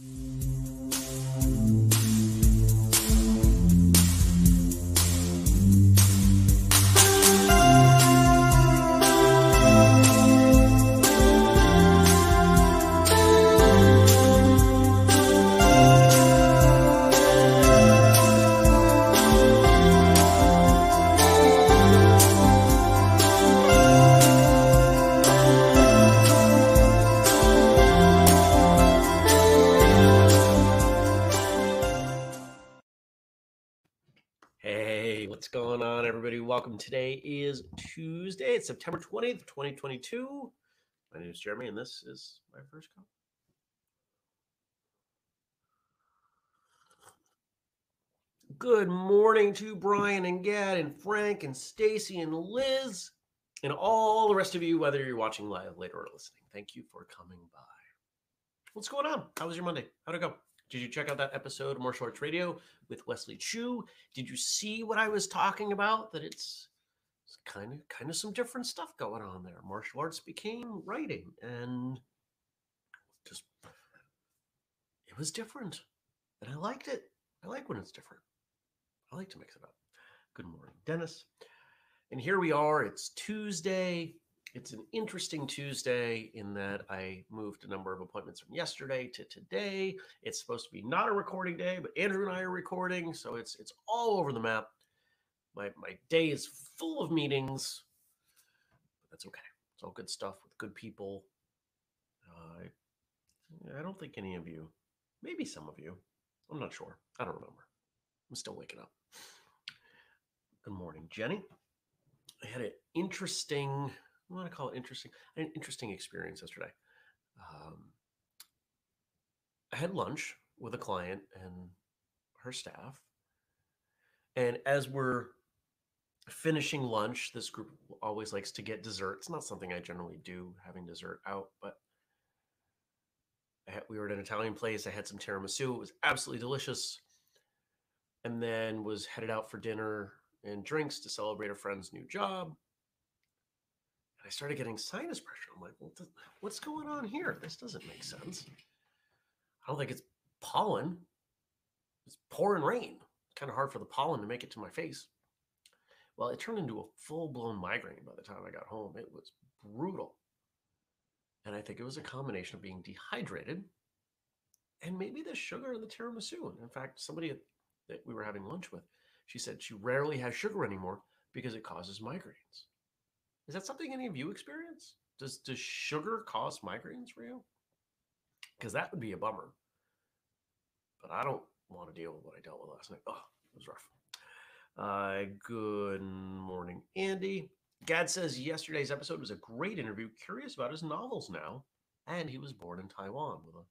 Hey, Today is Tuesday. It's September 20th, 2022. My name is Jeremy, and this is my first call. Good morning to Brian and Gad and Frank and Stacy and Liz and all the rest of you, whether you're watching live later or listening. Thank you for coming by. What's going on? How was your Monday? How'd it go? Did you check out that episode of Martial Arts Radio with Wesley Chu? Did you see what I was talking about? That it's, it's kind of kind of some different stuff going on there. Martial arts became writing, and just it was different, and I liked it. I like when it's different. I like to mix it up. Good morning, Dennis. And here we are. It's Tuesday. It's an interesting Tuesday in that I moved a number of appointments from yesterday to today. It's supposed to be not a recording day, but Andrew and I are recording, so it's it's all over the map. My my day is full of meetings, but that's okay. It's all good stuff with good people. Uh, I, don't think any of you, maybe some of you, I'm not sure. I don't remember. I'm still waking up. Good morning, Jenny. I had an interesting I want to call it interesting. An interesting experience yesterday. Um, I had lunch with a client and her staff, and as we're finishing lunch, this group always likes to get dessert. It's not something I generally do, having dessert out, but had, we were at an Italian place. I had some tiramisu. It was absolutely delicious, and then was headed out for dinner and drinks to celebrate a friend's new job And I started getting sinus pressure. I'm like, well, what's going on here? This doesn't make sense. I don't think it's pollen. It's pouring rain. Kind of hard for the pollen to make it to my face. Well, it turned into a full blown migraine by the time I got home. It was brutal. And I think it was a combination of being dehydrated and maybe the sugar in the tiramisu. And in fact, somebody that we were having lunch with, she said she rarely has sugar anymore because it causes migraines. Is that something any of you experience? Does does sugar cause migraines for you? Because that would be a bummer. But I don't want to deal with what I dealt with last night. Oh, it was rough. Uh, good morning, Andy. Gad says yesterday's episode was a great interview. Curious about his novels now, and he was born in Taiwan with a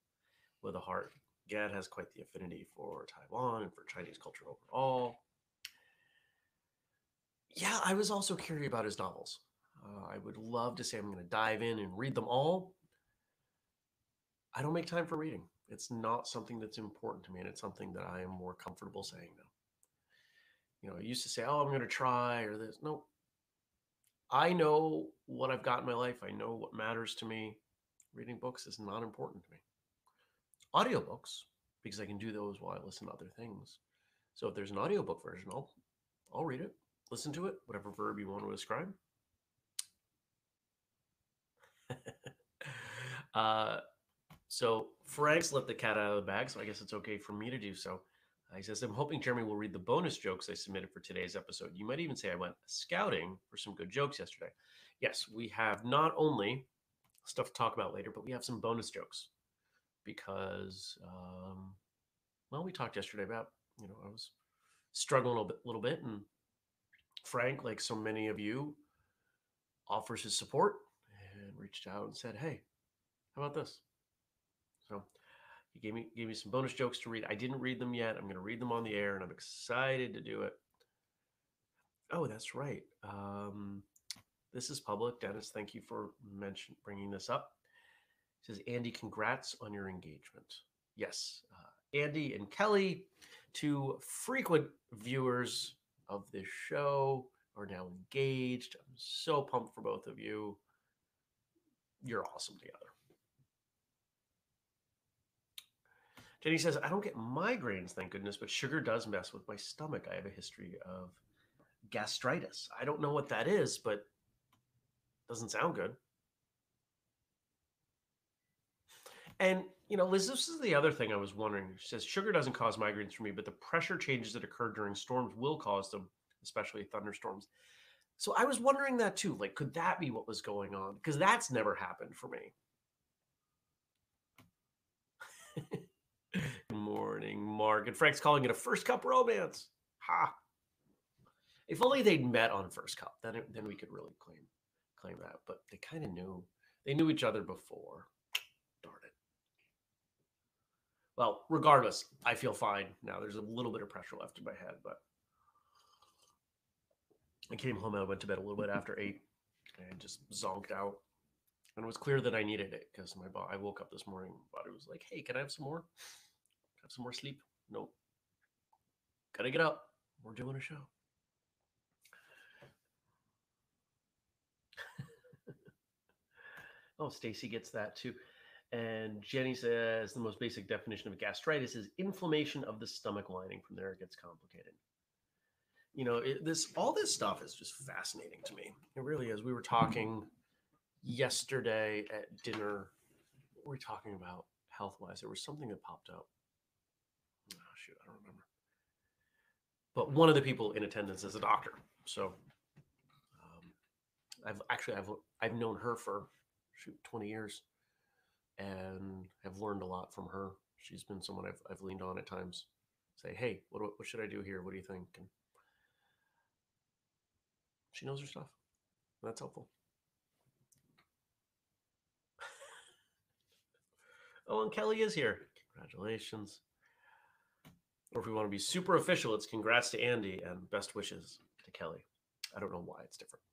with a heart. Gad has quite the affinity for Taiwan and for Chinese culture overall. Yeah, I was also curious about his novels. Uh, I would love to say I'm going to dive in and read them all. I don't make time for reading. It's not something that's important to me, and it's something that I am more comfortable saying now. You know, I used to say, "Oh, I'm going to try," or this. No, I know what I've got in my life. I know what matters to me. Reading books is not important to me. Audiobooks, because I can do those while I listen to other things. So if there's an audiobook version, I'll I'll read it, listen to it, whatever verb you want to ascribe. uh, so Frank's let the cat out of the bag, so I guess it's okay for me to do so. He says, I'm hoping Jeremy will read the bonus jokes I submitted for today's episode. You might even say I went scouting for some good jokes yesterday. Yes, we have not only stuff to talk about later, but we have some bonus jokes because, um, well, we talked yesterday about, you know, I was struggling a little bit, little bit and Frank, like so many of you, offers his support and reached out and said, "Hey, how about this?" So he gave me gave me some bonus jokes to read. I didn't read them yet. I'm going to read them on the air, and I'm excited to do it. Oh, that's right. Um, this is public. Dennis, thank you for mention bringing this up. It says Andy, congrats on your engagement. Yes, uh, Andy and Kelly, two frequent viewers of this show, are now engaged. I'm so pumped for both of you you're awesome together. Jenny says, I don't get migraines, thank goodness, but sugar does mess with my stomach. I have a history of gastritis. I don't know what that is, but doesn't sound good. And you know, Liz, this is the other thing I was wondering. She says sugar doesn't cause migraines for me, but the pressure changes that occur during storms will cause them, especially thunderstorms. So I was wondering that too. Like, could that be what was going on? Because that's never happened for me. Good morning, Mark. And Frank's calling it a first cup romance. Ha! If only they'd met on first cup, then it, then we could really claim claim that. But they kind of knew they knew each other before. Darn it. Well, regardless, I feel fine now. There's a little bit of pressure left in my head, but I came home. And I went to bed a little bit after eight and just zonked out. And it was clear that I needed it because my body. I woke up this morning. Body was like, "Hey, can I have some more? Have some more sleep?" Nope. Gotta get up. We're doing a show. oh, Stacy gets that too. And Jenny says the most basic definition of gastritis is inflammation of the stomach lining. From there, it gets complicated you know it, this all this stuff is just fascinating to me it really is we were talking yesterday at dinner what were we talking about health wise there was something that popped up don't remember but one of the people in attendance is a doctor so um, i've actually i've i've known her for shoot 20 years and have learned a lot from her she's been someone i've, I've leaned on at times say hey what, what should i do here what do you think and she knows her stuff. That's helpful. oh, and Kelly is here. Congratulations. Or if we want to be super official, it's congrats to Andy and best wishes to Kelly. I don't know why it's different.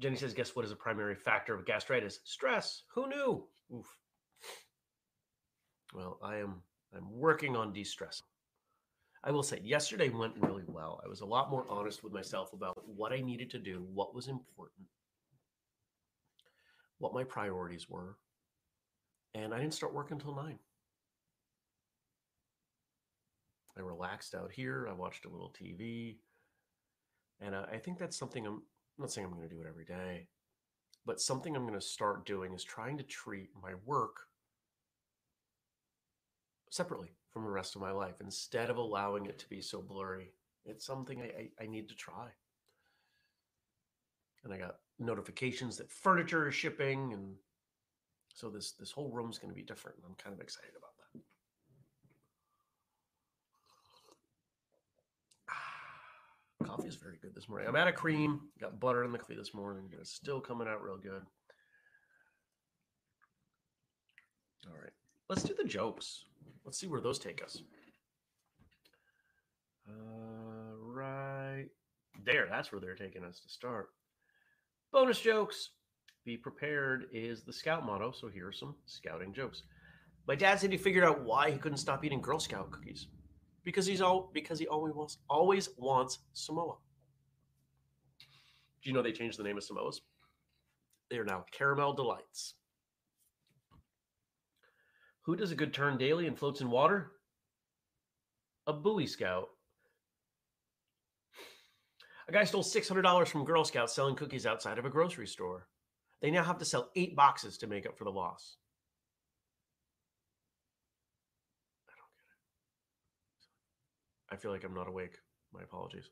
Jenny says, guess what is a primary factor of gastritis? Stress. Who knew? Oof. Well, I am I'm working on de-stressing. I will say yesterday went really well. I was a lot more honest with myself about what I needed to do, what was important, what my priorities were. And I didn't start work until nine. I relaxed out here. I watched a little TV. And I think that's something I'm, I'm not saying I'm going to do it every day, but something I'm going to start doing is trying to treat my work separately from the rest of my life instead of allowing it to be so blurry. It's something I, I, I need to try. And I got notifications that furniture is shipping, and so this this whole room's going to be different. and I'm kind of excited about Coffee is very good this morning. I'm out of cream. Got butter in the coffee this morning. It's still coming out real good. All right, let's do the jokes. Let's see where those take us. Uh, right there. That's where they're taking us to start. Bonus jokes. Be prepared is the scout motto. So here are some scouting jokes. My dad said he figured out why he couldn't stop eating Girl Scout cookies. Because he's all because he always wants always wants Samoa. Do you know they changed the name of Samoas? They are now Caramel Delights. Who does a good turn daily and floats in water? A buoy scout. A guy stole $600 from Girl Scouts selling cookies outside of a grocery store. They now have to sell eight boxes to make up for the loss. I don't get it. I feel like I'm not awake. My apologies.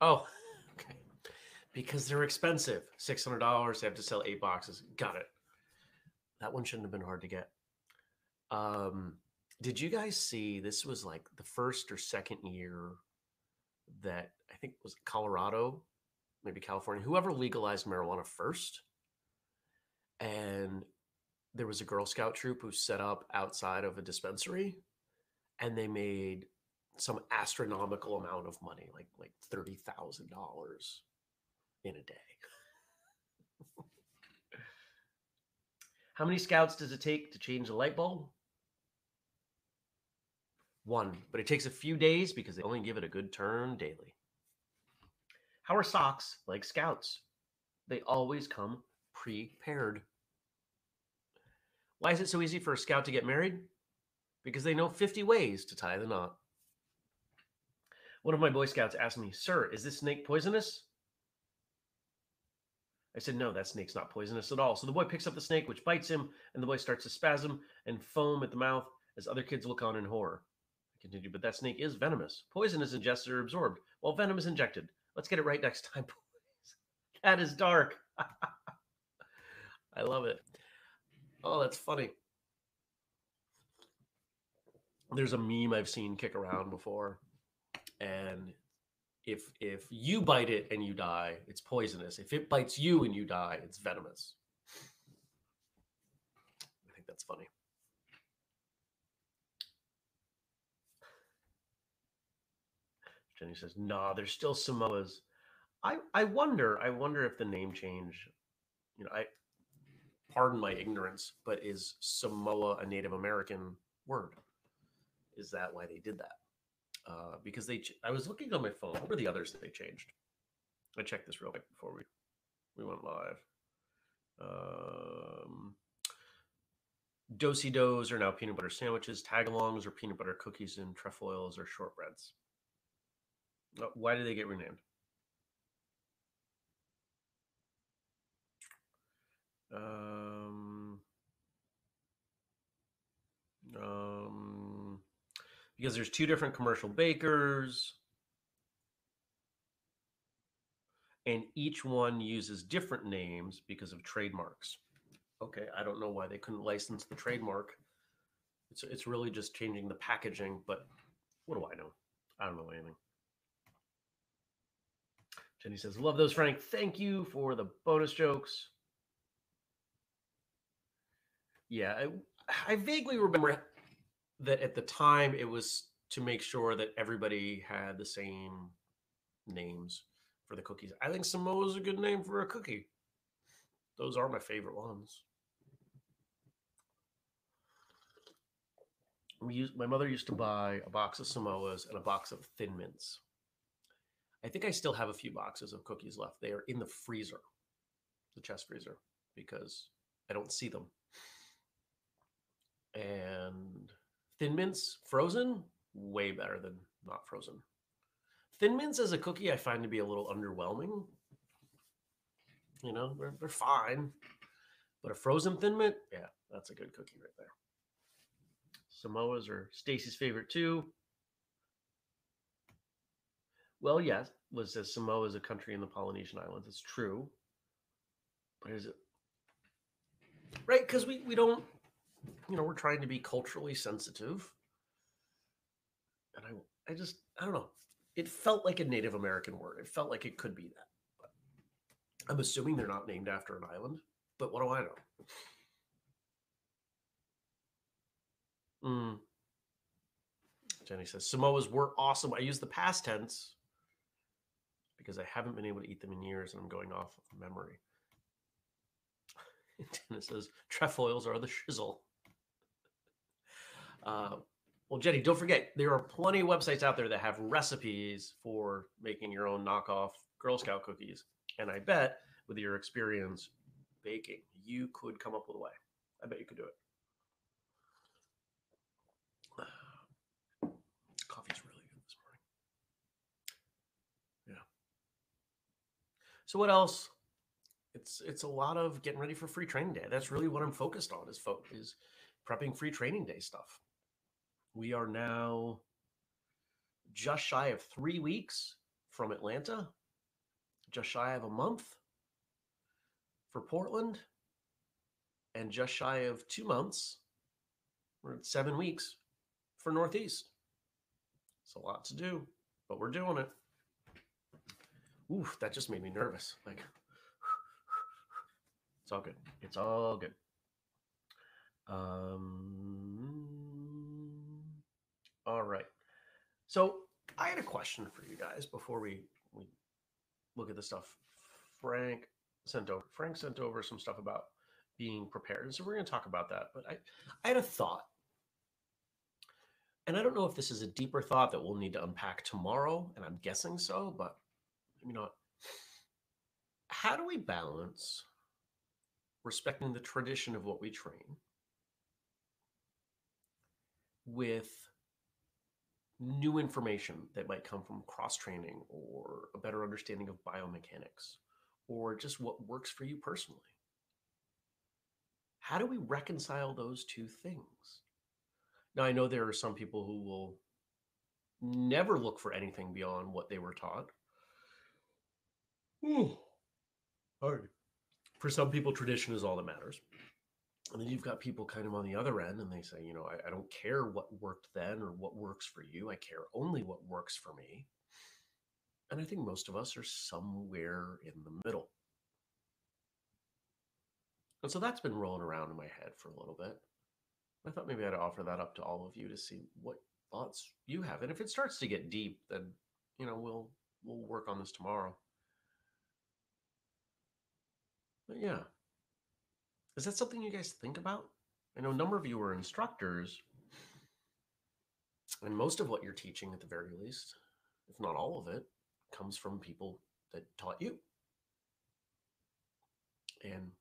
Oh, okay. Because they're expensive. $600. They have to sell eight boxes. Got it. That one shouldn't have been hard to get. Um, did you guys see this was like the first or second year that I think was Colorado, maybe California, whoever legalized marijuana first. And there was a Girl Scout troop who set up outside of a dispensary and they made some astronomical amount of money, like like thirty thousand dollars in a day. How many scouts does it take to change a light bulb? One, but it takes a few days because they only give it a good turn daily. How are socks like scouts? They always come prepared. Why is it so easy for a scout to get married? Because they know 50 ways to tie the knot. One of my Boy Scouts asked me, Sir, is this snake poisonous? I said, No, that snake's not poisonous at all. So the boy picks up the snake, which bites him, and the boy starts to spasm and foam at the mouth as other kids look on in horror. I continue, but that snake is venomous. Poison is ingested or absorbed, while venom is injected. Let's get it right next time, boys. That is dark. I love it. Oh, that's funny. There's a meme I've seen kick around before, and if if you bite it and you die, it's poisonous. If it bites you and you die, it's venomous. I think that's funny. Jenny says, "Nah, there's still Samoas." I I wonder. I wonder if the name change. You know, I pardon my ignorance, but is Samoa a Native American word? Is that why they did that? Uh, because they, ch- I was looking on my phone. What were the others that they changed? I checked this real quick before we we went live. Um, Do-si-dos are now peanut butter sandwiches. Tagalongs are peanut butter cookies, and trefoils are shortbreads. Uh, why did they get renamed? Um, um, because there's two different commercial bakers, and each one uses different names because of trademarks. Okay, I don't know why they couldn't license the trademark. It's it's really just changing the packaging, but what do I know? I don't know anything. Jenny says, "Love those, Frank. Thank you for the bonus jokes." Yeah, I, I vaguely remember that at the time it was to make sure that everybody had the same names for the cookies. I think Samoa is a good name for a cookie. Those are my favorite ones. We used, my mother used to buy a box of Samoas and a box of Thin Mints. I think I still have a few boxes of cookies left. They are in the freezer, the chest freezer, because I don't see them and Thin Mints frozen, way better than not frozen. Thin Mints as a cookie, I find to be a little underwhelming. You know, they're, they're fine. But a frozen Thin Mint, yeah, that's a good cookie right there. Samoas are Stacy's favorite too. Well, yes, was says Samoa is a country in the Polynesian Islands. It's true. But is it right? Because we, we don't you know, we're trying to be culturally sensitive. And I, I just, I don't know. It felt like a Native American word. It felt like it could be that. But I'm assuming they're not named after an island. But what do I know? Mm. Jenny says Samoas were awesome. I use the past tense because I haven't been able to eat them in years and I'm going off of memory. Dennis says trefoils are the shizzle. Uh, well, Jenny, don't forget there are plenty of websites out there that have recipes for making your own knockoff Girl Scout cookies, and I bet with your experience baking, you could come up with a way. I bet you could do it. Coffee's really good this morning. Yeah. So what else? It's it's a lot of getting ready for free training day. That's really what I'm focused on is fo- is prepping free training day stuff. We are now just shy of three weeks from Atlanta, just shy of a month for Portland, and just shy of two months, we're at seven weeks for Northeast. It's a lot to do, but we're doing it. Oof, that just made me nervous. Like, it's all good. It's all good. Um, all right. So I had a question for you guys before we we look at the stuff Frank sent over. Frank sent over some stuff about being prepared, and so we're going to talk about that. But I I had a thought, and I don't know if this is a deeper thought that we'll need to unpack tomorrow, and I'm guessing so. But you know, how do we balance respecting the tradition of what we train with new information that might come from cross training or a better understanding of biomechanics or just what works for you personally. How do we reconcile those two things? Now, I know there are some people who will never look for anything beyond what they were taught. Ooh. For some people, tradition is all that matters. And then you've got people kind of on the other end, and they say, you know, I, I don't care what worked then or what works for you. I care only what works for me. And I think most of us are somewhere in the middle. And so that's been rolling around in my head for a little bit. I thought maybe I'd offer that up to all of you to see what thoughts you have. And if it starts to get deep, then you know we'll we'll work on this tomorrow. But yeah. Is that something you guys think about? I know a number of you are instructors, and most of what you're teaching, at the very least, if not all of it, comes from people that taught you. And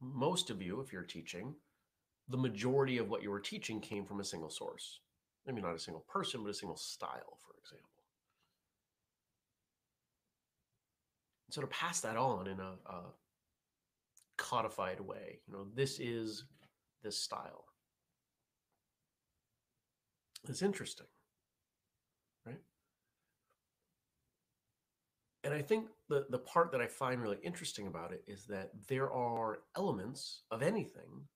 most of you, if you're teaching, the majority of what you were teaching came from a single source. Maybe not a single person, but a single style, for example. so to pass that on in a, a codified way, you know, this is this style. It's interesting, right? And I think the, the part that I find really interesting about it is that there are elements of anything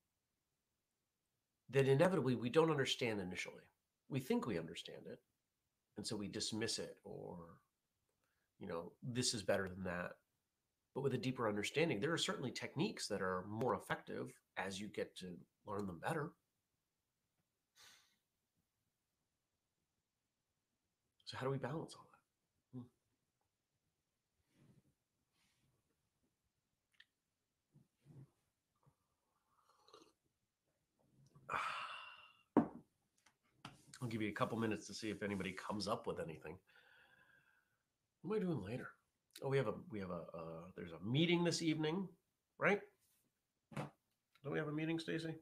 that inevitably we don't understand initially. We think we understand it. And so we dismiss it or, you know, this is better than that. But with a deeper understanding, there are certainly techniques that are more effective as you get to learn them better. So, how do we balance all that? Hmm. I'll give you a couple minutes to see if anybody comes up with anything. What am I doing later? Oh, we have a we have a uh, there's a meeting this evening, right? Don't we have a meeting, Stacy?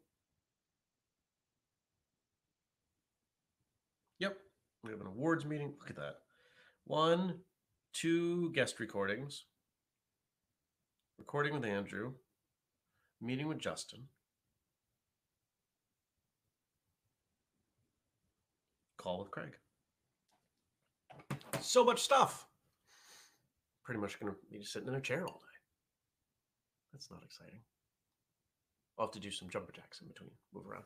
Yep, we have an awards meeting. Look at that. One, two guest recordings. Recording with Andrew. Meeting with Justin. call with Craig. So much stuff. Pretty much going to be sitting in a chair all day. That's not exciting. I'll have to do some jumper jacks in between, move around.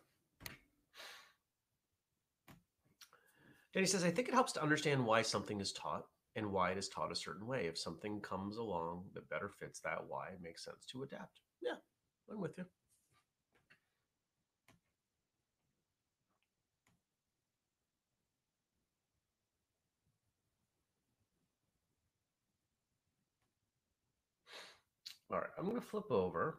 Danny says, I think it helps to understand why something is taught and why it is taught a certain way. If something comes along that better fits that why, it makes sense to adapt. Yeah, I'm with you. All right, I'm going to flip over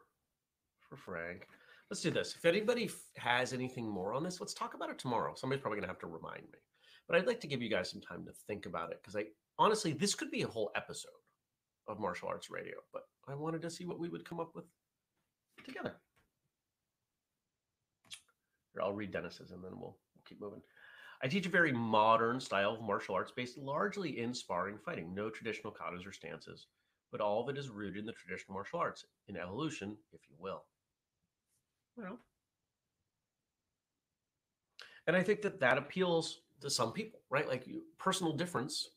for Frank. Let's do this. If anybody has anything more on this, let's talk about it tomorrow. Somebody's probably going to have to remind me. But I'd like to give you guys some time to think about it because I honestly, this could be a whole episode of martial arts radio, but I wanted to see what we would come up with together. Here, I'll read Dennis's and then we'll, we'll keep moving. I teach a very modern style of martial arts based largely in sparring fighting, no traditional katas or stances but all of it is rooted in the traditional martial arts, in evolution, if you will. Well, and I think that that appeals to some people, right? Like you, personal difference,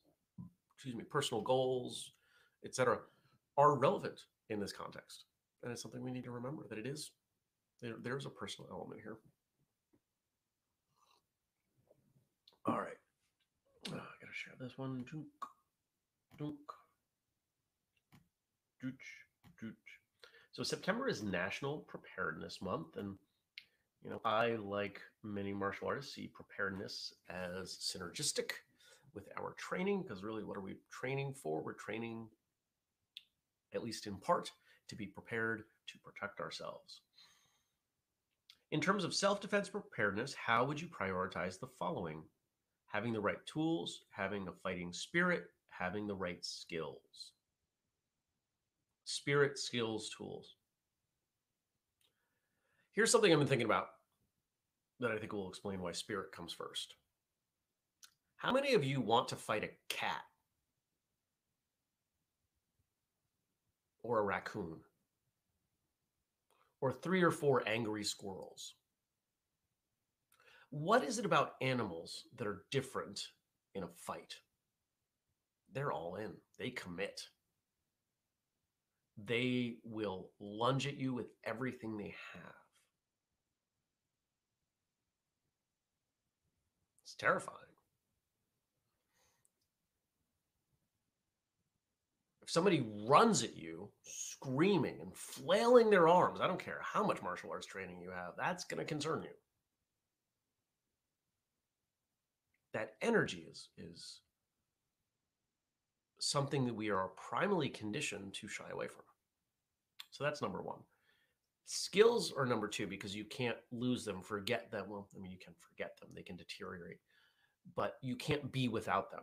excuse me, personal goals, etc., are relevant in this context, and it's something we need to remember that it is. There, there's a personal element here. All right, oh, I gotta share this one. Dunk, dunk. So September is National Preparedness Month, and you know I, like many martial artists, see preparedness as synergistic with our training because really, what are we training for? We're training, at least in part, to be prepared to protect ourselves. In terms of self defense preparedness, how would you prioritize the following? Having the right tools, having a fighting spirit, having the right skills spirit skills tools. Here's something I've been thinking about that I think will explain why spirit comes first. How many of you want to fight a cat or a raccoon or three or four angry squirrels? What is it about animals that are different in a fight? They're all in, they commit. They will lunge at you with everything they have. It's terrifying. If somebody runs at you screaming and flailing their arms, I don't care how much martial arts training you have, that's going to concern you. that energy is is something that we are primarily conditioned to shy away from. So that's number one. Skills are number two because you can't lose them, forget them. Well, I mean, you can forget them, they can deteriorate, but you can't be without them.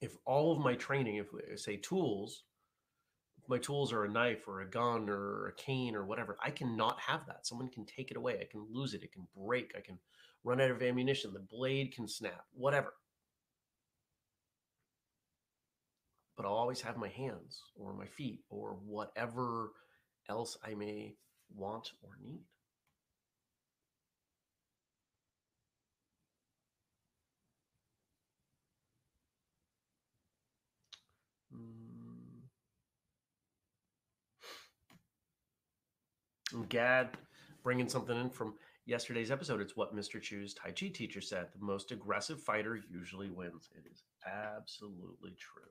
If all of my training, if we say tools, my tools are a knife or a gun or a cane or whatever, I cannot have that. Someone can take it away. I can lose it. It can break. I can run out of ammunition, the blade can snap, whatever. But I'll always have my hands or my feet or whatever else I may want or need. Mm. Gad bringing something in from yesterday's episode. It's what Mr. Chu's Tai Chi teacher said. The most aggressive fighter usually wins. It is absolutely true.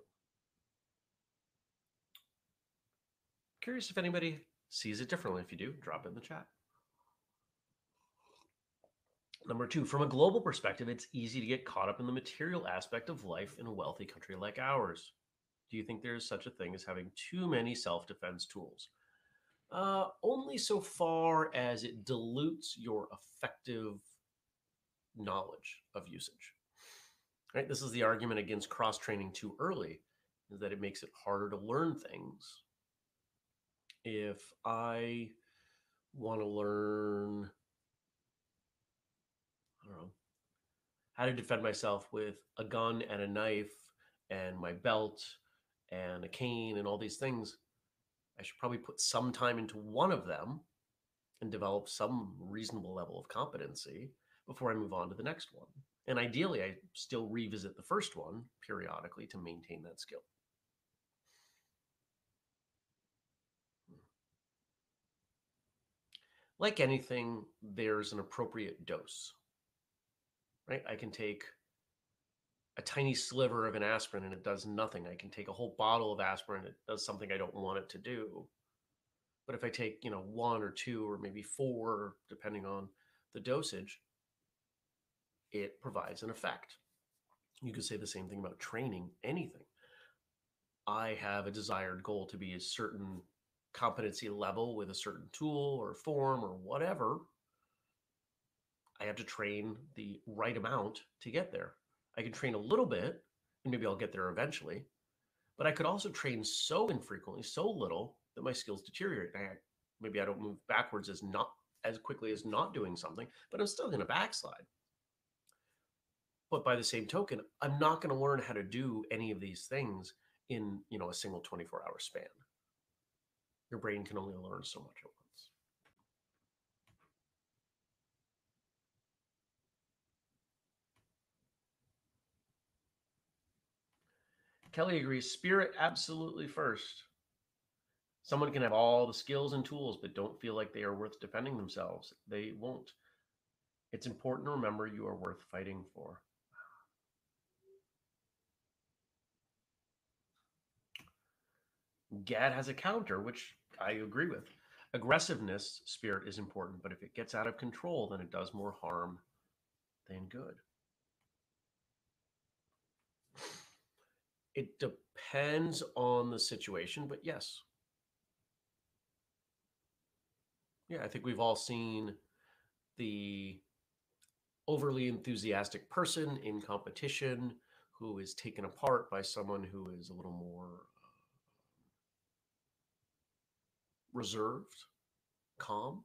Curious if anybody sees it differently. If you do, drop it in the chat. Number two, from a global perspective, it's easy to get caught up in the material aspect of life in a wealthy country like ours. Do you think there is such a thing as having too many self defense tools? Uh, only so far as it dilutes your effective knowledge of usage. Right? This is the argument against cross training too early, is that it makes it harder to learn things. If I want to learn, I don't know, how to defend myself with a gun and a knife and my belt and a cane and all these things, I should probably put some time into one of them and develop some reasonable level of competency before I move on to the next one. And ideally, I still revisit the first one periodically to maintain that skill. Like anything, there's an appropriate dose, right? I can take a tiny sliver of an aspirin and it does nothing. I can take a whole bottle of aspirin, it does something I don't want it to do. But if I take, you know, one or two or maybe four, depending on the dosage, it provides an effect. You could say the same thing about training anything. I have a desired goal to be a certain competency level with a certain tool or form or whatever. I have to train the right amount to get there. I can train a little bit and maybe I'll get there eventually. But I could also train so infrequently, so little that my skills deteriorate. I, maybe I don't move backwards as not as quickly as not doing something, but I'm still going to backslide. But by the same token, I'm not going to learn how to do any of these things in, you know, a single 24-hour span. Your brain can only learn so much at once. Kelly agrees. Spirit absolutely first. Someone can have all the skills and tools, but don't feel like they are worth defending themselves. They won't. It's important to remember you are worth fighting for. Gad has a counter, which I agree with. Aggressiveness, spirit is important, but if it gets out of control, then it does more harm than good. It depends on the situation, but yes. Yeah, I think we've all seen the overly enthusiastic person in competition who is taken apart by someone who is a little more reserved, calm.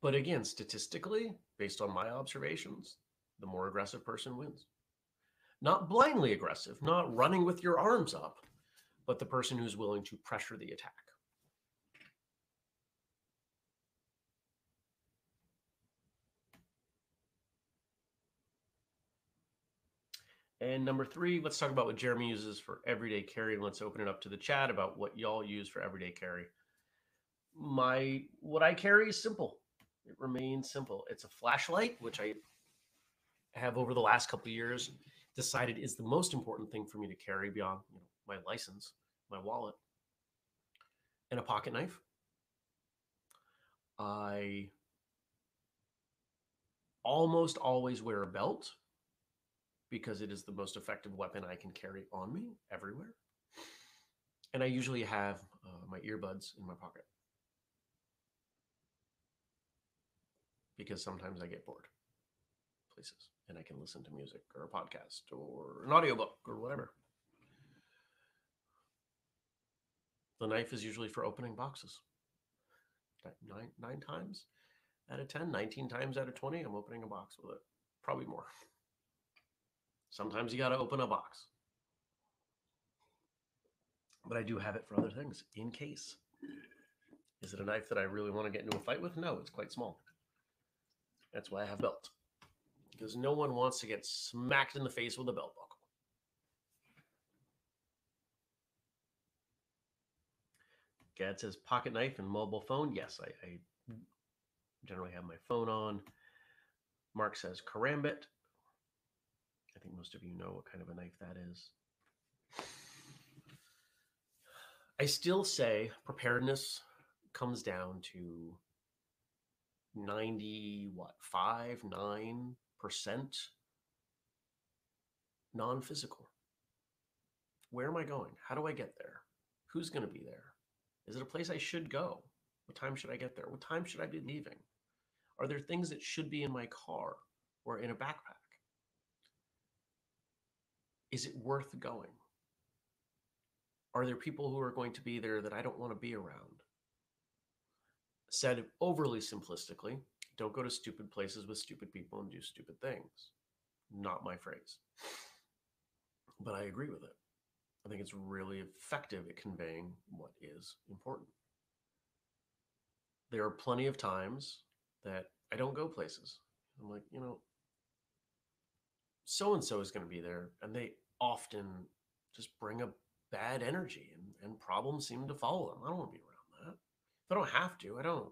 But again, statistically, based on my observations, the more aggressive person wins. Not blindly aggressive, not running with your arms up, but the person who's willing to pressure the attack. And number three, let's talk about what Jeremy uses for everyday carry. And let's open it up to the chat about what y'all use for everyday carry. My what I carry is simple. It remains simple. It's a flashlight, which I have over the last couple years decided is the most important thing for me to carry beyond you know, my license, my wallet, and a pocket knife. I almost always wear a belt because it is the most effective weapon I can carry on me everywhere. And I usually have uh, my earbuds in my pocket because sometimes I get bored places and I can listen to music or a podcast or an audiobook or whatever. The knife is usually for opening boxes. Nine, nine times out of 10, 19 times out of 20, I'm opening a box with it. Probably more. Sometimes you got to open a box. But I do have it for other things in case. Is it a knife that I really want to get into a fight with? No, it's quite small. That's why I have belt. Because no one wants to get smacked in the face with a belt buckle. Gad says pocket knife and mobile phone. Yes, I, I generally have my phone on. Mark says karambit. Think most of you know what kind of a knife that is. I still say preparedness comes down to 90 what 5 9% non-physical. Where am i going? How do i get there? Who's going to be there? Is it a place i should go? What time should i get there? What time should i be leaving? Are there things that should be in my car or in a backpack is it worth going? Are there people who are going to be there that I don't want to be around? Said overly simplistically, don't go to stupid places with stupid people and do stupid things. Not my phrase. But I agree with it. I think it's really effective at conveying what is important. There are plenty of times that I don't go places. I'm like, you know, so and so is going to be there, and they often just bring a bad energy, and, and problems seem to follow them. I don't want to be around that. If I don't have to, I don't.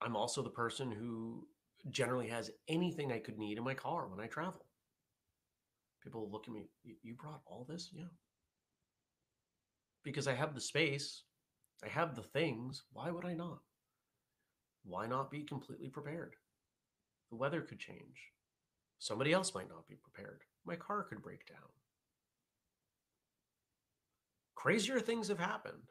I'm also the person who generally has anything I could need in my car when I travel. People look at me, you brought all this? Yeah. Because I have the space, I have the things. Why would I not? Why not be completely prepared? The weather could change. Somebody else might not be prepared. My car could break down. Crazier things have happened.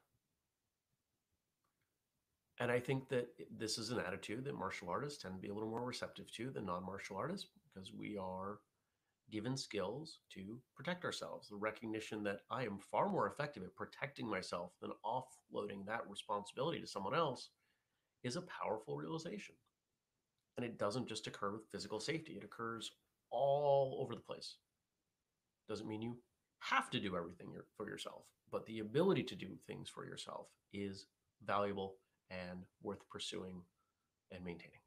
And I think that this is an attitude that martial artists tend to be a little more receptive to than non martial artists because we are given skills to protect ourselves. The recognition that I am far more effective at protecting myself than offloading that responsibility to someone else is a powerful realization. And it doesn't just occur with physical safety, it occurs all over the place. Doesn't mean you have to do everything for yourself, but the ability to do things for yourself is valuable and worth pursuing and maintaining.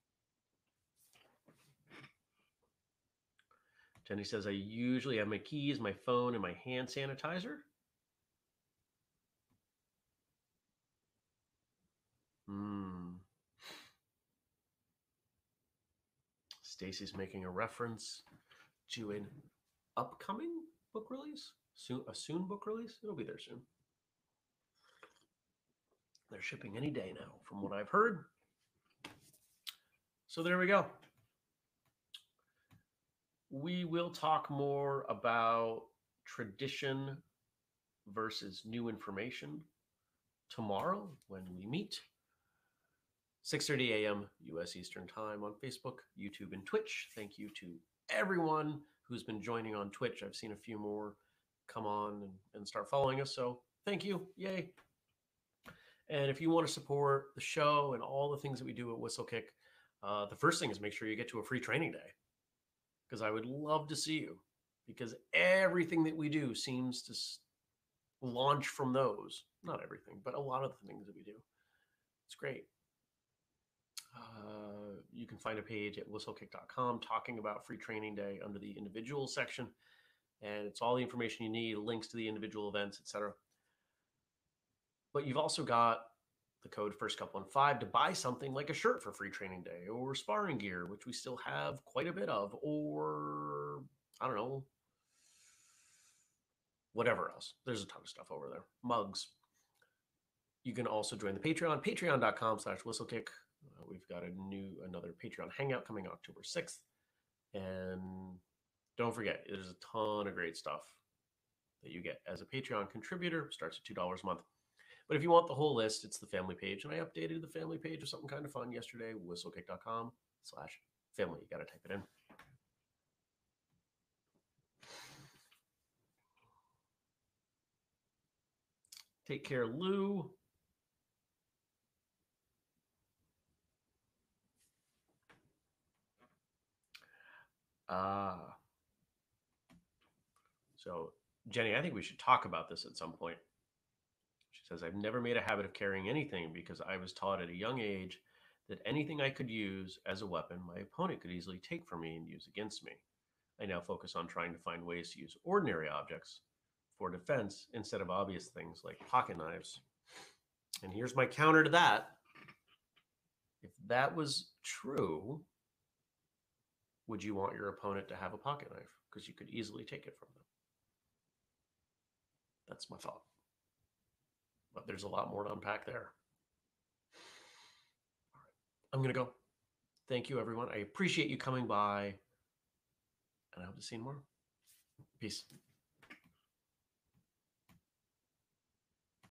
Jenny says, I usually have my keys, my phone, and my hand sanitizer. Stacy's making a reference to an upcoming book release, soon a soon book release. It'll be there soon. They're shipping any day now, from what I've heard. So there we go. We will talk more about tradition versus new information tomorrow when we meet. 6:30 a.m. U.S. Eastern Time on Facebook, YouTube, and Twitch. Thank you to everyone who's been joining on Twitch. I've seen a few more come on and, and start following us. So thank you. Yay. And if you want to support the show and all the things that we do at Whistlekick, uh, the first thing is make sure you get to a free training day because I would love to see you because everything that we do seems to launch from those. Not everything, but a lot of the things that we do. It's great. Uh, you can find a page at whistlekick.com talking about free training day under the individual section. And it's all the information you need, links to the individual events, etc. But you've also got the code first couple and five to buy something like a shirt for free training day or sparring gear, which we still have quite a bit of, or I don't know, whatever else. There's a ton of stuff over there. Mugs. You can also join the Patreon, patreon.com slash whistlekick. Uh, we've got a new, another Patreon hangout coming October 6th. And don't forget, there's a ton of great stuff that you get as a Patreon contributor. Starts at $2 a month. But if you want the whole list, it's the family page. And I updated the family page with something kind of fun yesterday, whistlekick.com slash family. You got to type it in. Take care, Lou. Ah. So, Jenny, I think we should talk about this at some point. She says, I've never made a habit of carrying anything because I was taught at a young age that anything I could use as a weapon, my opponent could easily take from me and use against me. I now focus on trying to find ways to use ordinary objects for defense instead of obvious things like pocket knives. And here's my counter to that. If that was true, would you want your opponent to have a pocket knife? Because you could easily take it from them. That's my thought. But there's a lot more to unpack there. All right. I'm going to go. Thank you, everyone. I appreciate you coming by. And I hope to see you more. Peace.